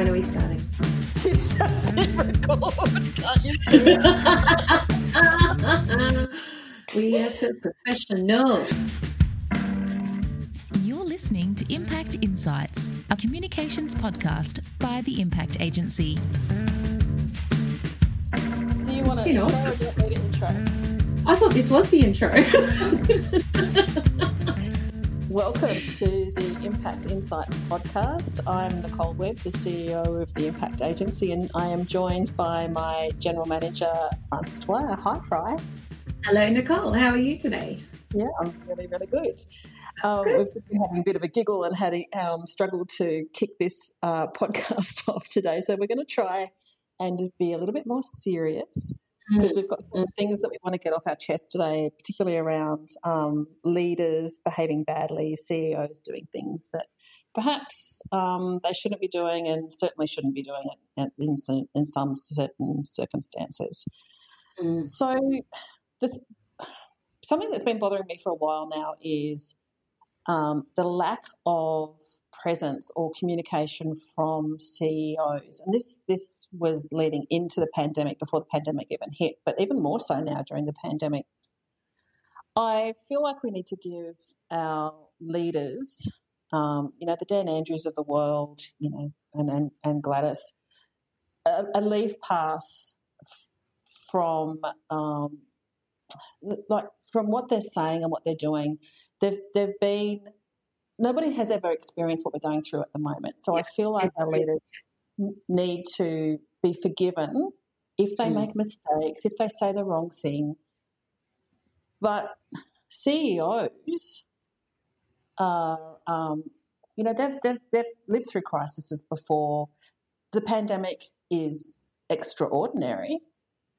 When are we starting? She's just hit record. Can't you see? we are so professional. You're listening to Impact Insights, a communications podcast by the Impact Agency. Do you want to been intro or do you want me to intro? I thought this was the intro. Welcome to the Impact Insights podcast. I'm Nicole Webb, the CEO of the Impact Agency, and I am joined by my General Manager, Frances Dwyer. Hi, Fry. Hello, Nicole. How are you today? Yeah, I'm really, really good. Um, Good. We've been having a bit of a giggle and had a, um, struggled to kick this uh, podcast off today. So we're going to try and be a little bit more serious because we've got some things that we want to get off our chest today, particularly around um, leaders behaving badly, CEOs doing things that perhaps um, they shouldn't be doing and certainly shouldn't be doing it in some, in some certain circumstances. Mm. So, the, something that's been bothering me for a while now is um, the lack of presence or communication from CEOs, and this this was leading into the pandemic before the pandemic even hit, but even more so now during the pandemic. I feel like we need to give our leaders, um, you know, the Dan Andrews of the world, you know, and and, and Gladys, a, a leave pass from um, like from what they're saying and what they're doing. They've they've been nobody has ever experienced what we're going through at the moment. So I feel like our leaders need to be forgiven if they Mm. make mistakes, if they say the wrong thing. But CEOs are, um, you know, they've, they've, they've lived through crises before. The pandemic is extraordinary,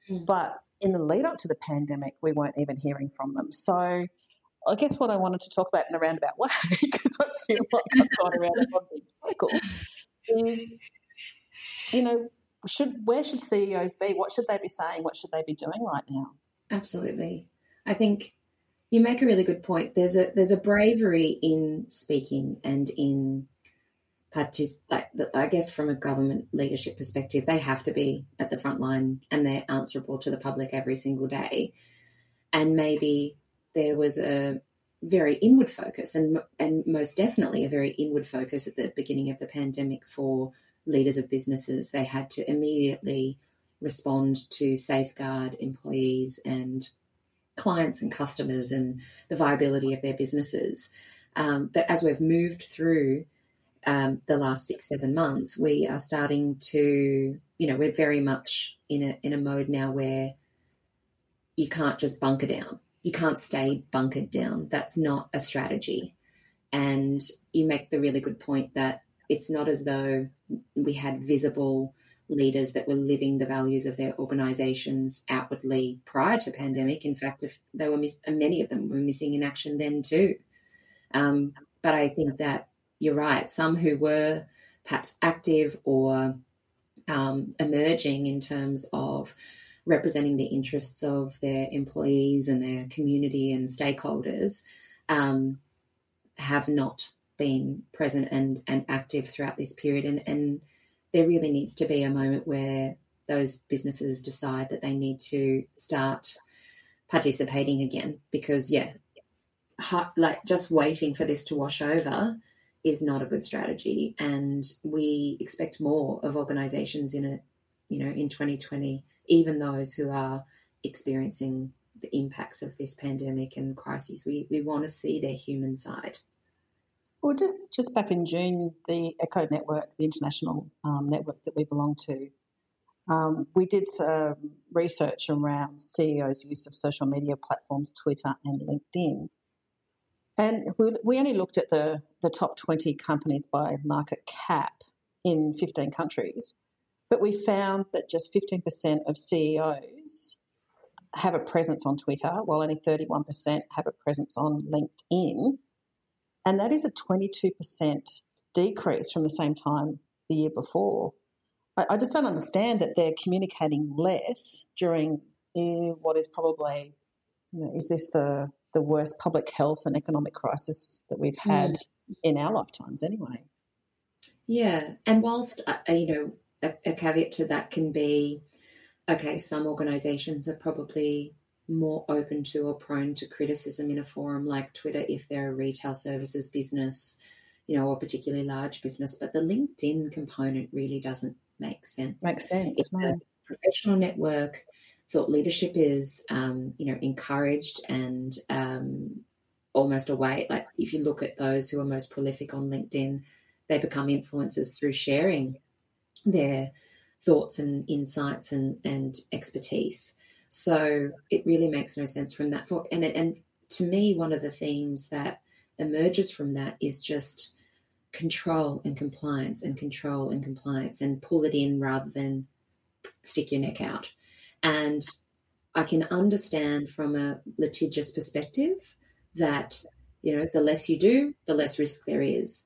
Mm. but in the lead up to the pandemic, we weren't even hearing from them. So I guess what I wanted to talk about in a roundabout way, because I feel like I've gone around one big circle, is, you know, should where should CEOs be? What should they be saying? What should they be doing right now? Absolutely. I think you make a really good point. There's a there's a bravery in speaking and in partic- like I guess from a government leadership perspective, they have to be at the front line and they're answerable to the public every single day. And maybe there was a very inward focus and and most definitely a very inward focus at the beginning of the pandemic for leaders of businesses. They had to immediately respond to safeguard employees and clients and customers and the viability of their businesses. Um, but as we've moved through um, the last six, seven months, we are starting to, you know, we're very much in a in a mode now where you can't just bunker down. You can't stay bunkered down. That's not a strategy. And you make the really good point that it's not as though we had visible leaders that were living the values of their organizations outwardly prior to pandemic. In fact, if they were miss- many of them were missing in action then too. Um, but I think that you're right. Some who were perhaps active or um, emerging in terms of representing the interests of their employees and their community and stakeholders um, have not been present and, and active throughout this period. And, and there really needs to be a moment where those businesses decide that they need to start participating again because, yeah, like just waiting for this to wash over is not a good strategy. And we expect more of organizations in a, you know, in 2020, even those who are experiencing the impacts of this pandemic and crises. We, we want to see their human side. Well, just just back in June, the ECCO Network, the international um, network that we belong to, um, we did some research around CEOs' use of social media platforms, Twitter and LinkedIn. And we, we only looked at the, the top 20 companies by market cap in 15 countries, but we found that just 15% of CEOs have a presence on Twitter, while only 31% have a presence on LinkedIn. And that is a 22% decrease from the same time the year before. I, I just don't understand that they're communicating less during eh, what is probably, you know, is this the, the worst public health and economic crisis that we've had in our lifetimes anyway? Yeah, and whilst uh, uh, you know a, a caveat to that can be, okay, some organisations are probably more open to or prone to criticism in a forum like Twitter if they're a retail services business, you know, or particularly large business. But the LinkedIn component really doesn't make sense. Makes sense. It's a professional network. Thought leadership is, um, you know, encouraged and um, almost away. Like if you look at those who are most prolific on LinkedIn, they become influencers through sharing their thoughts and insights and, and expertise. So it really makes no sense from that. For, and, and to me, one of the themes that emerges from that is just control and compliance and control and compliance and pull it in rather than stick your neck out. And I can understand from a litigious perspective that, you know, the less you do, the less risk there is.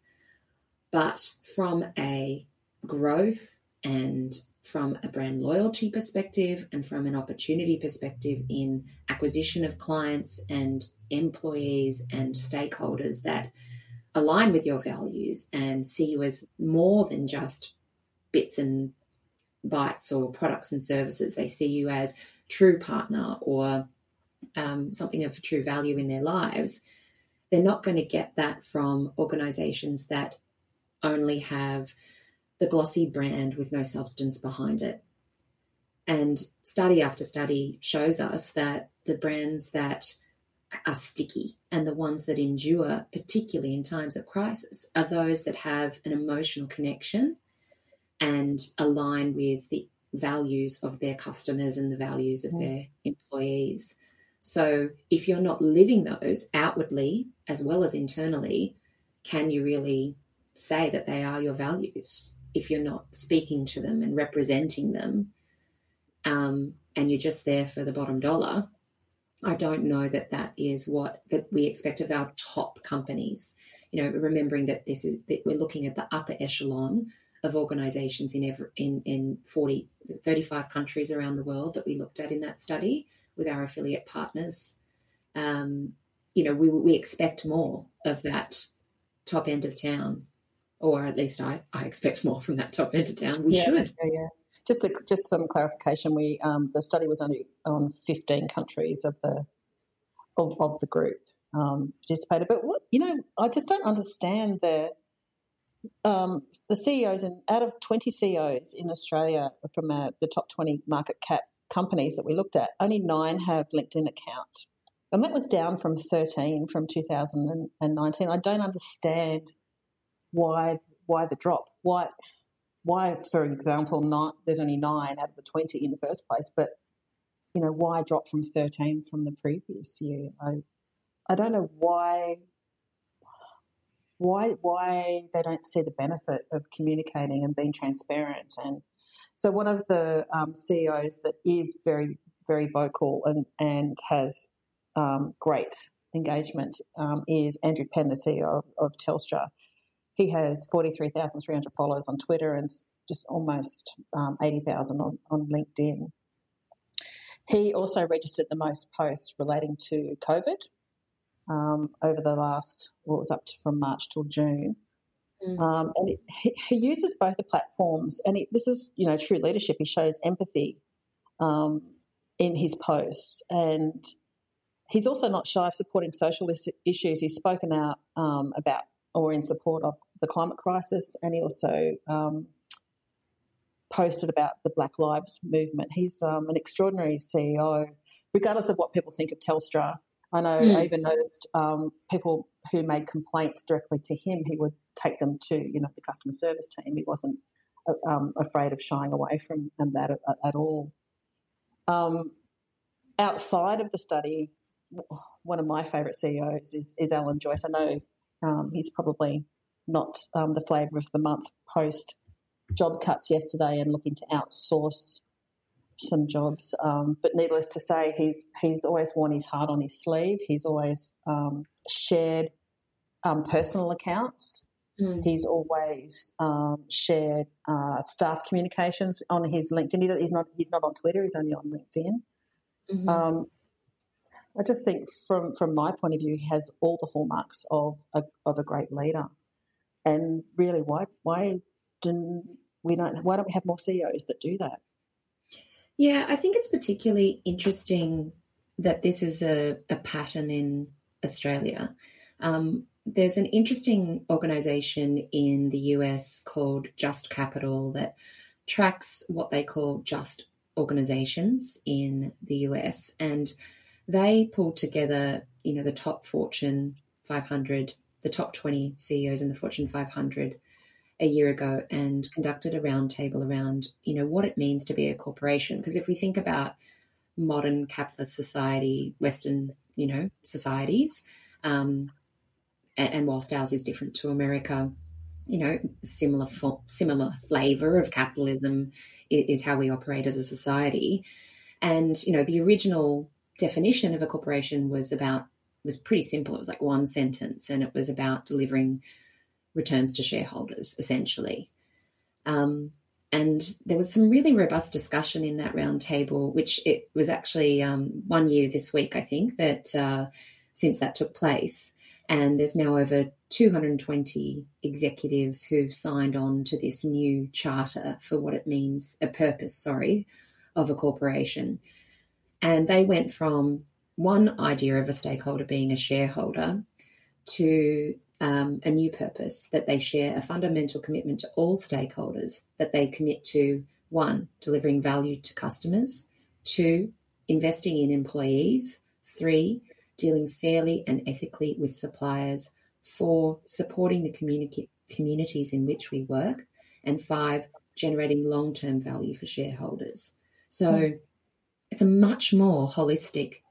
But from a growth and from a brand loyalty perspective and from an opportunity perspective in acquisition of clients and employees and stakeholders that align with your values and see you as more than just bits and bytes or products and services. They see you as true partner or um, something of true value in their lives. They're not going to get that from organizations that only have the glossy brand with no substance behind it. And study after study shows us that the brands that are sticky and the ones that endure, particularly in times of crisis, are those that have an emotional connection and align with the values of their customers and the values of mm. their employees. So if you're not living those outwardly as well as internally, can you really say that they are your values if you're not speaking to them and representing them um, and you're just there for the bottom dollar i don't know that that is what that we expect of our top companies. You know remembering that this is that we're looking at the upper echelon of organizations in every, in in 40 35 countries around the world that we looked at in that study with our affiliate partners. Um, you know we, we expect more of that top end of town or at least I, I expect more from that top end of town. We yeah, should. Yeah, yeah. Just a, just some clarification. We um, the study was only on fifteen countries of the of, of the group um, participated. But what you know, I just don't understand the um, the CEOs and out of twenty CEOs in Australia from uh, the top twenty market cap companies that we looked at, only nine have LinkedIn accounts, and that was down from thirteen from two thousand and nineteen. I don't understand why why the drop? Why why, for example, not there's only nine out of the twenty in the first place, but you know why drop from thirteen from the previous year? I I don't know why why why they don't see the benefit of communicating and being transparent and so one of the um, CEOs that is very very vocal and and has um, great engagement um, is Andrew Penn, the CEO of, of Telstra, he has 43,300 followers on Twitter and just almost um, 80,000 on, on LinkedIn. He also registered the most posts relating to COVID um, over the last, what was up to from March till June. Mm. Um, and it, he, he, uses both the platforms, and it, this is, you know, true leadership. He shows empathy um, in his posts, and he's also not shy of supporting social issues. He's spoken out um, about or in support of the climate crisis, and he also um, posted about the Black Lives Movement. He's um, an extraordinary CEO, regardless of what people think of Telstra. I know mm. I even noticed um, people who made complaints directly to him, he would take them to you know the customer service team. He wasn't uh, um, afraid of shying away from that at, at all. Um, outside of the study, one of my favourite CEOs is, is Alan Joyce. I know um, he's probably not um, the flavour of the month post job cuts yesterday and looking to outsource some jobs. Um, but needless to say, he's he's always worn his heart on his sleeve. He's always um, shared um, personal accounts. Mm. He's always um, shared uh, staff communications on his LinkedIn. He's not he's not on Twitter. He's only on LinkedIn. Mm-hmm. Um, I just think, from from my point of view, he has all the hallmarks of a, of a great leader. And really, why why often we don't. Why don't we have more CEOs that do that? Yeah, I think it's particularly interesting that this is a, a pattern in Australia. Um, there's an interesting organization in the US called Just Capital that tracks what they call just organizations in the US. And they pull together, you know, the top Fortune 500, the top 20 CEOs in the Fortune 500 a year ago and conducted a roundtable around, you know, what it means to be a corporation. Because if we think about modern capitalist society, Western, you know, societies, um, and, and whilst ours is different to America, you know, similar similar flavor of capitalism is, is, how we operate as a society. And you know, the original definition of a corporation was about was pretty simple. It was like one sentence, and it was about delivering returns to shareholders, essentially. Um, and there was some really robust discussion in that roundtable, which it was actually um, one year this week, I think, that uh, since that took place. And there's now over 220 executives who've signed on to this new charter for what it means, a purpose, sorry, of a corporation. And they went from one idea of a stakeholder being a shareholder to um, a new purpose that they share a fundamental commitment to all stakeholders that they commit to one, delivering value to customers, two, investing in employees, three, dealing fairly and ethically with suppliers, four, supporting the communi- communities in which we work, and five, generating long term value for shareholders. So mm. it's a much more holistic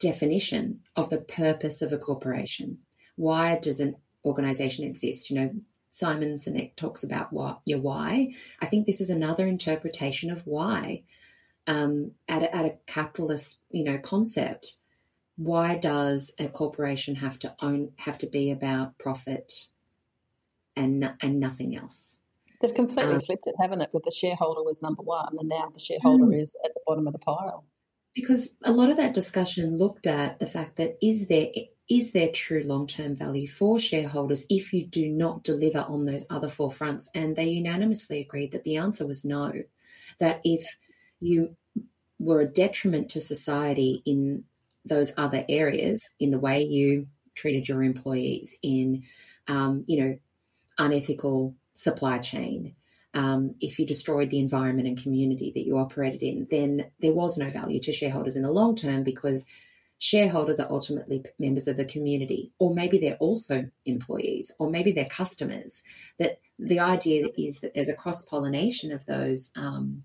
definition of the purpose of a corporation. Why does an organization exist? You know, Simon Sinek talks about what your why. I think this is another interpretation of why um, at, a, at a capitalist, you know, concept why does a corporation have to own have to be about profit and and nothing else? They've completely um, flipped it, haven't it? With the shareholder was number one, and now the shareholder mm, is at the bottom of the pile. Because a lot of that discussion looked at the fact that is there is there true long term value for shareholders if you do not deliver on those other four fronts? And they unanimously agreed that the answer was no. That if you were a detriment to society in those other areas in the way you treated your employees, in um, you know unethical supply chain. Um, if you destroyed the environment and community that you operated in, then there was no value to shareholders in the long term because shareholders are ultimately members of the community, or maybe they're also employees, or maybe they're customers. That the idea is that there's a cross pollination of those um,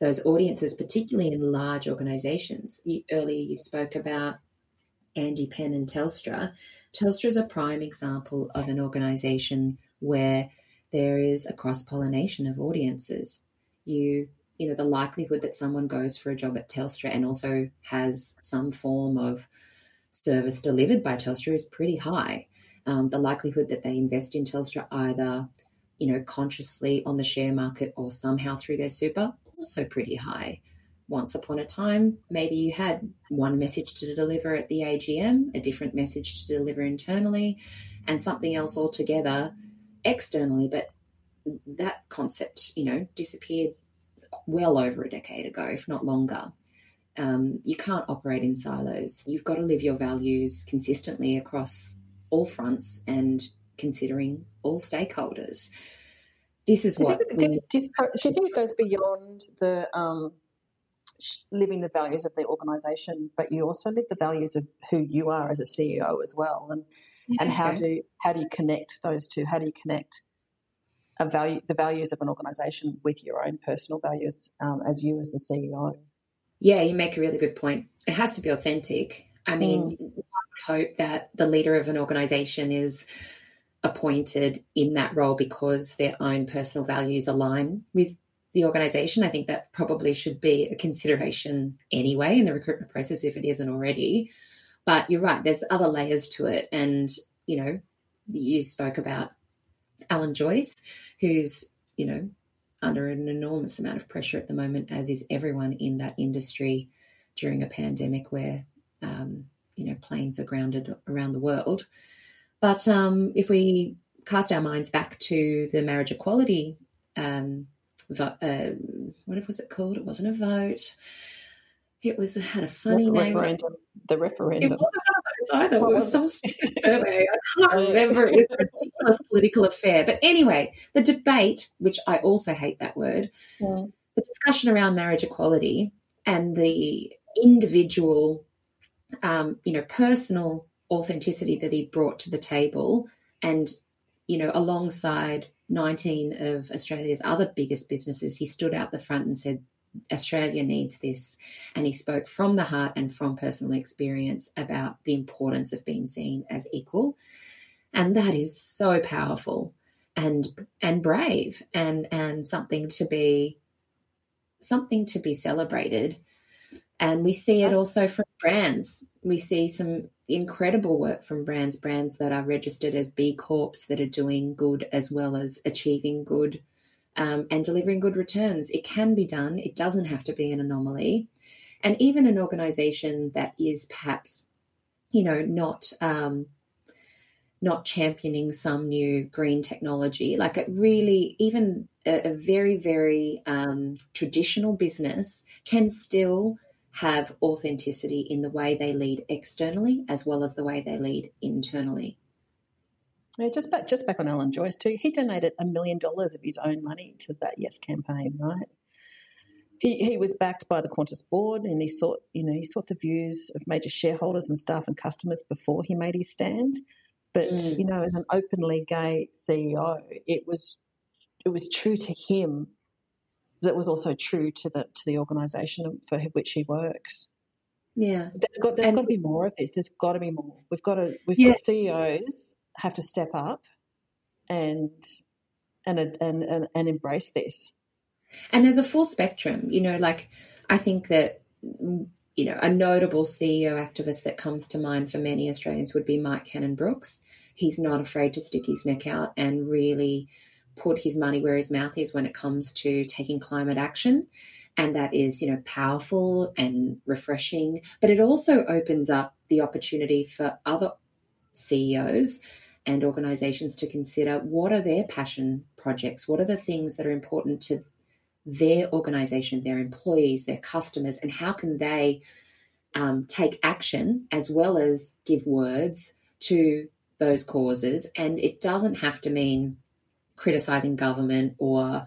those audiences, particularly in large organizations. Earlier, you spoke about Andy Penn and Telstra. Telstra is a prime example of an organization where there is a cross pollination of audiences. You you know the likelihood that someone goes for a job at Telstra and also has some form of service delivered by Telstra is pretty high. Um, the likelihood that they invest in Telstra either you know consciously on the share market or somehow through their super also pretty high. Once upon a time, maybe you had one message to deliver at the AGM, a different message to deliver internally, and something else altogether externally. But that concept, you know, disappeared well over a decade ago, if not longer. Um, you can't operate in silos. You've got to live your values consistently across all fronts and considering all stakeholders this is do what. Think, do, you, do, you think it goes beyond the um, living the values of the organisation, but you also live the values of who you are as a CEO as well, and and how do how do you connect those two? How do you connect a value the values of an organisation with your own personal values um, as you as the CEO? Yeah, you make a really good point. It has to be authentic. I mean, mm. I hope that the leader of an organisation is appointed in that role because their own personal values align with the organization. I think that probably should be a consideration anyway in the recruitment process if it isn't already. But you're right, there's other layers to it. And, you know, you spoke about Alan Joyce, who's, you know, under an enormous amount of pressure at the moment, as is everyone in that industry during a pandemic where, um, you know, planes are grounded around the world. But um, if we cast our minds back to the marriage equality, um, vo- uh, what was it called? It wasn't a vote. It was it had a funny the name. referendum. The referendum. It wasn't one of those either. It was was some stupid survey. I can't remember. It was a ridiculous political affair. But anyway, the debate, which I also hate that word, Yeah. the discussion around marriage equality and the individual, um, you know, personal authenticity that he brought to the table, and you know, alongside 19 of Australia's other biggest businesses, he stood out the front and said, Australia needs this. And he spoke from the heart and from personal experience about the importance of being seen as equal. And that is so powerful and and brave and and something to be something to be celebrated. And we see it also from brands. We see some incredible work from brands, brands that are registered as B Corps that are doing good as well as achieving good um, and delivering good returns. It can be done, it doesn't have to be an anomaly. And even an organization that is perhaps, you know, not. Um, not championing some new green technology. Like it really, even a, a very, very um, traditional business can still have authenticity in the way they lead externally as well as the way they lead internally. Yeah, just back just back on Alan Joyce too. He donated a million dollars of his own money to that Yes campaign, right? He he was backed by the Qantas board, and he sought you know he sought the views of major shareholders and staff and customers before he made his stand. But Mm. you know, as an openly gay CEO, it was it was true to him. That was also true to the to the organisation for which he works. Yeah. There's got there's And- got to be more of this. There's got to be more. We've got to we've Yeah. got CEOs have to step up and and and and, and embrace this. And there's a full spectrum, you know, like I think that, you know, a notable CEO activist that comes to mind for many Australians would be Mike Cannon-Brookes. He's not afraid to stick his neck out and really put his money where his mouth is when it comes to taking climate action. And that is, you know, powerful and refreshing, but it also opens up the opportunity for other CEOs and organizations to consider what are their passion projects? What are the things that are important to their organization, their employees, their customers, and how can they um, take action as well as give words to those causes? And it doesn't have to mean criticizing government or,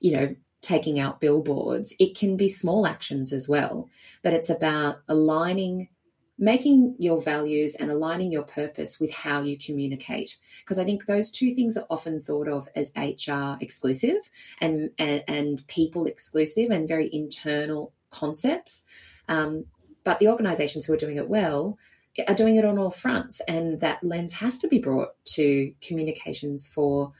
you know, taking out billboards. It can be small actions as well, but it's about aligning. Making your values and aligning your purpose with how you communicate. Because I think those two things are often thought of as HR exclusive and, and, and people exclusive and very internal concepts. Um, but the organizations who are doing it well are doing it on all fronts. And that lens has to be brought to communications for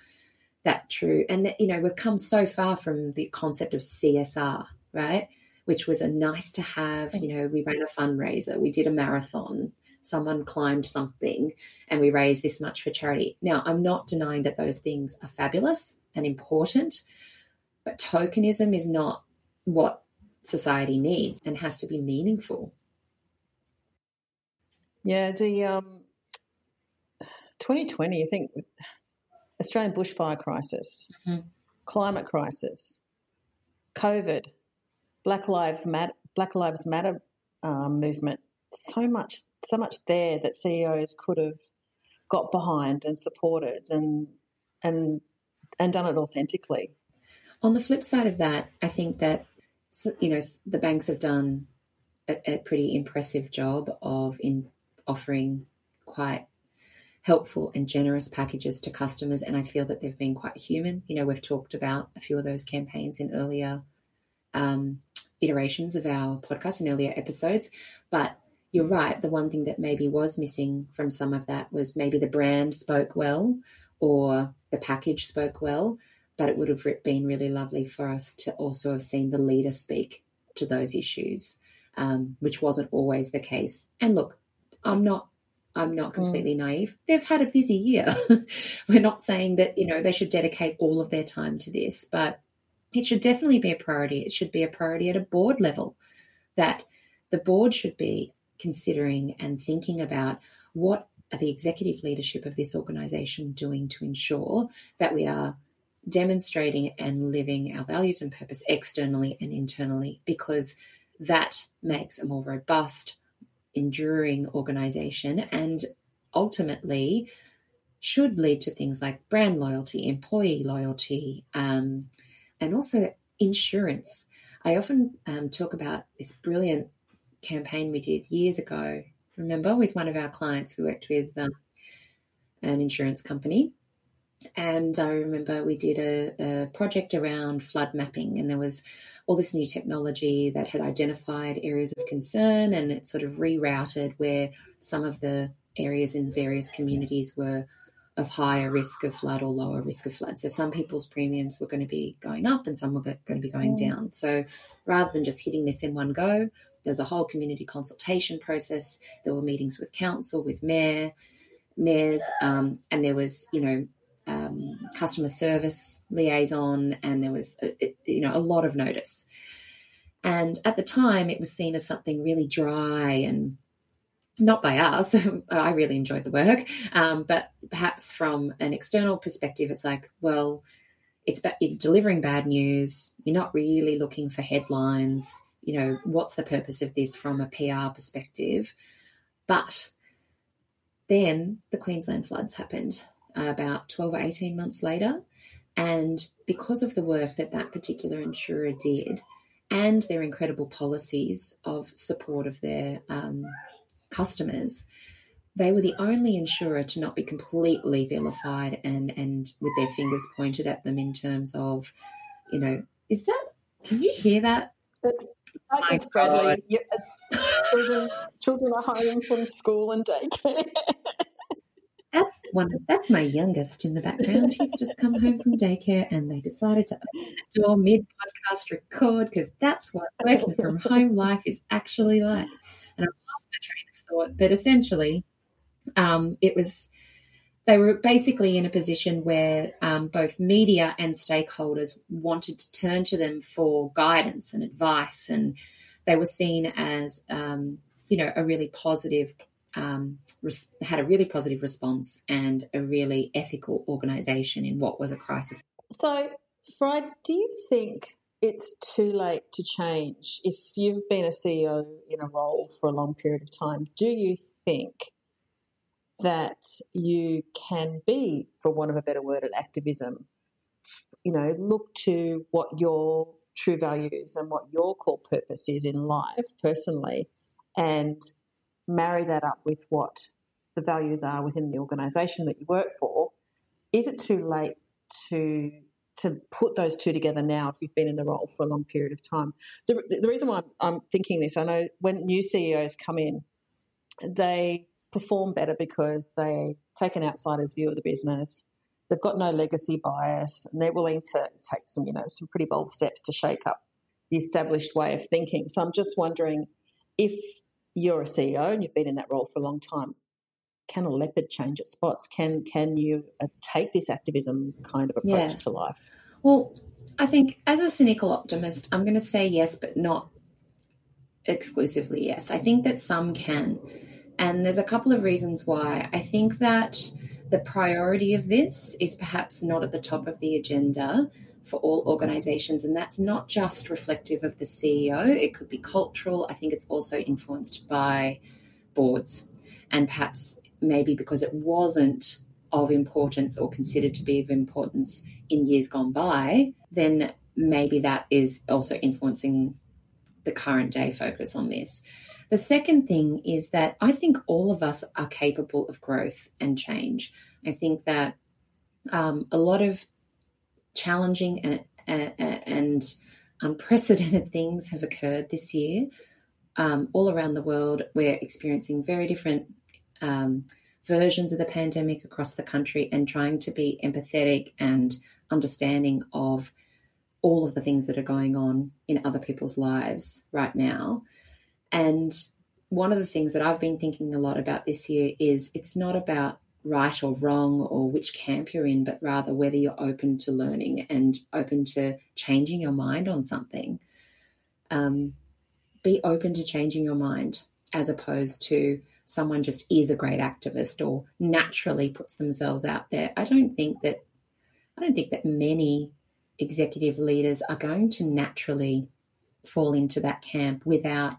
that true. And, that, you know, we've come so far from the concept of CSR, right? Which was a nice to have. You know, we ran a fundraiser, we did a marathon, someone climbed something, and we raised this much for charity. Now, I'm not denying that those things are fabulous and important, but tokenism is not what society needs and has to be meaningful. Yeah, the um, 2020, I think Australian bushfire crisis, Mhm. climate crisis, COVID, Black Lives Matter, Black Lives Matter um, movement. So much, so much there that CEOs could have got behind and supported and and and done it authentically. On the flip side of that, I think that you know the banks have done a, a pretty impressive job of in offering quite helpful and generous packages to customers, and I feel that they've been quite human. You know, we've talked about a few of those campaigns in earlier um, iterations of our podcast in earlier episodes, but you're right. The one thing that maybe was missing from some of that was maybe the brand spoke well or the package spoke well, but it would have been really lovely for us to also have seen the leader speak to those issues, um, which wasn't always the case. And look, I'm not. I'm not completely naive. They've had a busy year. We're not saying that you know they should dedicate all of their time to this, but it should definitely be a priority. It should be a priority at a board level that the board should be considering and thinking about what are the executive leadership of this organization doing to ensure that we are demonstrating and living our values and purpose externally and internally because that makes a more robust, enduring organization and ultimately should lead to things like brand loyalty, employee loyalty, um, and also insurance. I often um, talk about this brilliant campaign we did years ago. Remember, with one of our clients, we worked with um, an insurance company. And I remember we did a, a, project around flood mapping, and there was all this new technology that had identified areas of concern and it sort of rerouted where some of the areas in various communities were of higher risk of flood or lower risk of flood. So some people's premiums were going to be going up and some were going to be going mm. down. So rather than just hitting this in one go, there was a whole community consultation process. There were meetings with council, with mayor, mayors, um, and there was, you know, um, customer service liaison, and there was, a, uh, you know, a lot of notice. And at the time, it was seen as something really dry and not by us. I really enjoyed the work, um, but perhaps from an external perspective, it's like, well, it's you're delivering bad news. You're not really looking for headlines. You know, what's the purpose of this from a PR perspective? But then the Queensland floods happened uh, about 12 or 18 months later. And because of the work that that particular insurer did and their incredible policies of support of their um, customers, they were the only insurer to not be completely vilified and, and with their fingers pointed at them in terms of, you know, is that, can you hear that? It's, it's Bradley. Yeah, children, children are home from school and daycare. That's one. That's my youngest in the background. He's just come home from daycare, and they decided to open the door mid podcast record because that's what working from home life is actually like. And I lost my train thought, but essentially, um, it was they were basically in a position where um, both media and stakeholders wanted to turn to them for guidance and advice, and they were seen as um, you know a really positive. Um, res- had a really positive response and a really ethical organisation in what was a crisis. So, Fred, do you think it's too late to change. If you've been a CEO in a role for a long period of time, do you think that you can be, for want of a better word, an activism? You know, look to what your true values and what your core purpose is in life personally and marry that up with what the values are within the organisation that you work for. Is it too late to to put those two together now if you've been in the role for a long period of time. The, the reason why I'm, I'm thinking this, I know when new CEOs come in, they perform better because they take an outsider's view of the business. They've got no legacy bias, and they're willing to take some, you know, some pretty bold steps to shake up the established way of thinking. So I'm just wondering if you're a CEO and you've been in that role for a long time, can a leopard change its spots? Can can you uh, take this activism kind of approach yeah. to life? Well, I think as a cynical optimist, I'm going to say yes, but not exclusively yes. I think that some can. And there's a couple of reasons why. I think that the priority of this is perhaps not at the top of the agenda for all organizations. And that's not just reflective of the CEO, it could be cultural. I think it's also influenced by boards and perhaps maybe because it wasn't of importance or considered to be of importance in years gone by, then maybe that is also influencing the current day focus on this. The second thing is that I think all of us are capable of growth and change. I think that um, a lot of challenging and, and, and, unprecedented things have occurred this year. Um, all around the world, we're experiencing very different um, versions of the pandemic across the country and trying to be empathetic and understanding of all of the things that are going on in other people's lives right now. And one of the things that I've been thinking a lot about this year is it's not about right or wrong or which camp you're in, but rather whether you're open to learning and open to changing your mind on something. Um, be open to changing your mind as opposed to someone just is a great activist or naturally puts themselves out there. I don't think that I don't think that many executive leaders are going to naturally fall into that camp without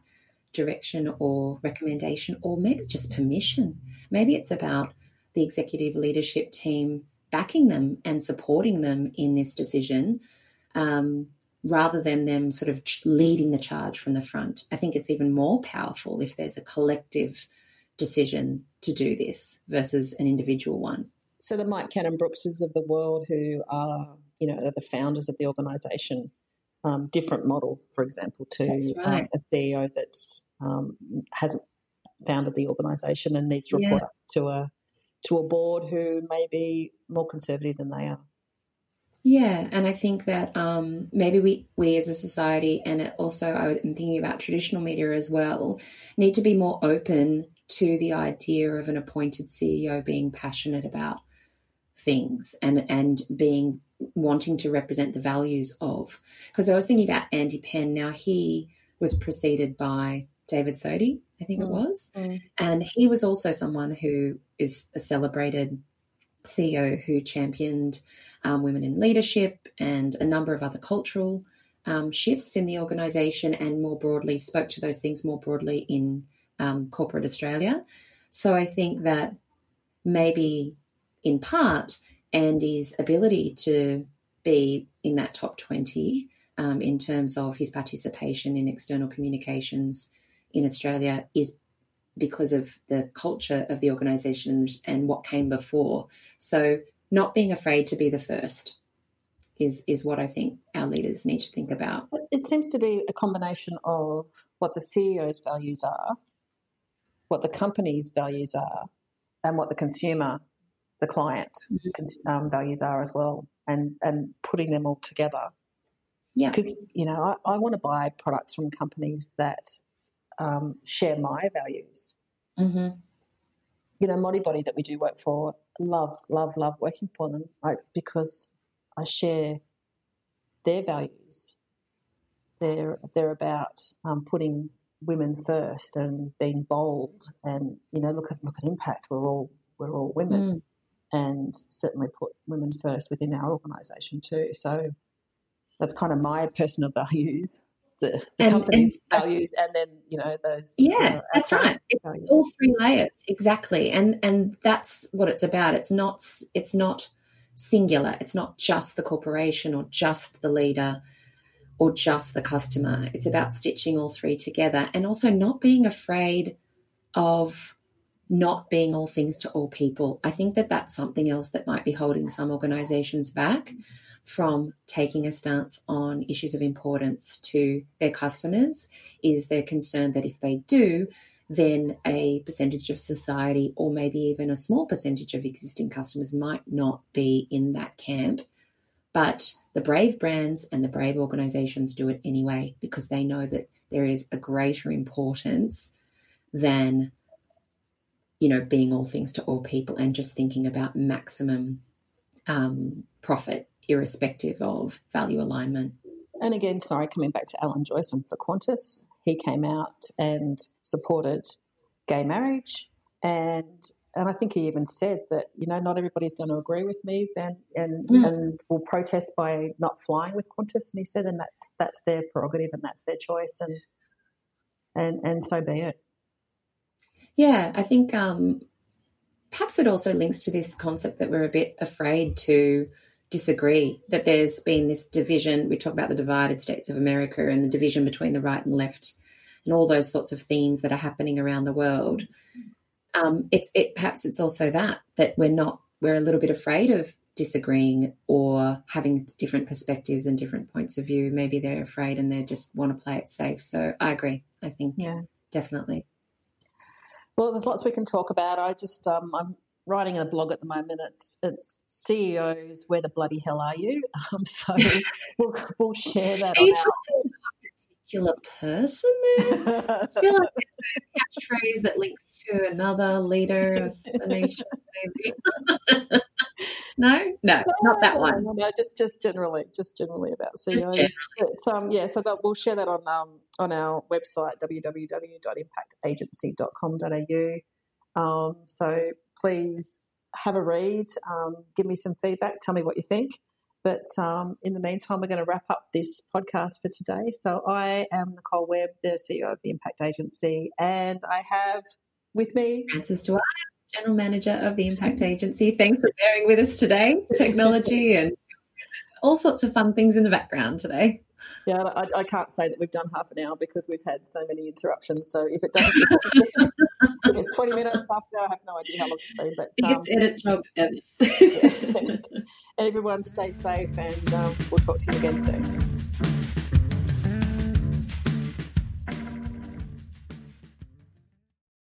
direction or recommendation or maybe just permission. Maybe it's about the executive leadership team backing them and supporting them in this decision um, rather than them sort of leading the charge from the front. I think it's even more powerful if there's a collective decision to do this versus an individual one. So the Mike Cannon-Brookses of the world who are, you know, the founders of the organisation, um, different model, for example, to right. um, a CEO that's um, hasn't founded the organisation and needs to report yeah. up to a to a board who may be more conservative than they are. Yeah, and I think that um, maybe we, we as a society, and also I'm thinking about traditional media as well, need to be more open to the idea of an appointed CEO being passionate about things and and being wanting to represent the values of. Because I was thinking about Andy Penn. Now he was preceded by David Thodey, I think mm. it was, mm. and he was also someone who is a celebrated CEO who championed um, women in leadership and a number of other cultural um, shifts in the organisation, and more broadly spoke to those things more broadly in um, corporate Australia. So I think that maybe in part Andy's ability to be in that top 20 um, in terms of his participation in external communications in Australia is because of the culture of the organisation and what came before. So, not being afraid to be the first is is what I think our leaders need to think about. It seems to be a combination of what the CEO's values are, what the company's values are, and what the consumer, the client, mm-hmm. um, values are as well, and and putting them all together. Yeah, because you know I, I want to buy products from companies that um, share my values. Mm-hmm. You know, Modibodi that we do work for, love, love, love working for them right? because I share their values. They're they're about um, putting women first and being bold, and you know, look at look at impact. We're all we're all women, mm. and certainly put women first within our organisation too. So that's kind of my personal values the, the and, company's and, values and then you know those yeah you know, that's right. it's all three layers exactly. And and that's what it's about. It's not it's not singular. It's not just the corporation or just the leader or just the customer it's about stitching all three together and also not being afraid of not being all things to all people i think that that's something else that might be holding some organizations back from taking a stance on issues of importance to their customers is their concern that if they do, then a percentage of society, or maybe even a small percentage of existing customers, might not be in that camp. But the brave brands and the brave organizations do it anyway because they know that there is a greater importance than you know being all things to all people and just thinking about maximum um, profit irrespective of value alignment. And again, sorry, coming back to Alan Joyce and for Qantas, he came out and supported gay marriage and and I think he even said that you know not everybody's going to agree with me and and, mm. and will protest by not flying with Qantas and he said and that's that's their prerogative and that's their choice and and and so be it. Yeah, I think um, perhaps it also links to this concept that we're a bit afraid to disagree that there's been this division. We talk about the divided states of America and the division between the right and left, and all those sorts of themes that are happening around the world. Um, it's it perhaps it's also that that we're not we're a little bit afraid of disagreeing or having different perspectives and different points of view. Maybe they're afraid and they just want to play it safe. So I agree. I think yeah. definitely. Well, there's lots we can talk about. I just um, I'm writing a blog at the moment. It's, it's CEOs, where the bloody hell are you? Um, so we'll, we'll share that. Are you talking particular person there? I feel like it's a catchphrase that links to another leader of the nation, maybe. no? no, no, not that one. No, no, just just generally, just generally about CEOs. But, um, yeah, so that, we'll share that on um, on our website www.impactagency.com.au Um, so please have a read, um, give me some feedback, tell me what you think. But um, in the meantime, we're going to wrap up this podcast for today. So I am Nicole Webb, the CEO of the Impact Agency, and I have with me Frances Dwyer, General Manager of the Impact Agency. Thanks for bearing with us today. Technology and all sorts of fun things in the background today. Yeah, I, I, can't say that we've done half an hour because we've had so many interruptions. So if it doesn't, if it's 20 minutes, half an hour, I have no idea how long it's been. But, Biggest um, edit job ever. Everyone stay safe and um, we'll talk to you again soon.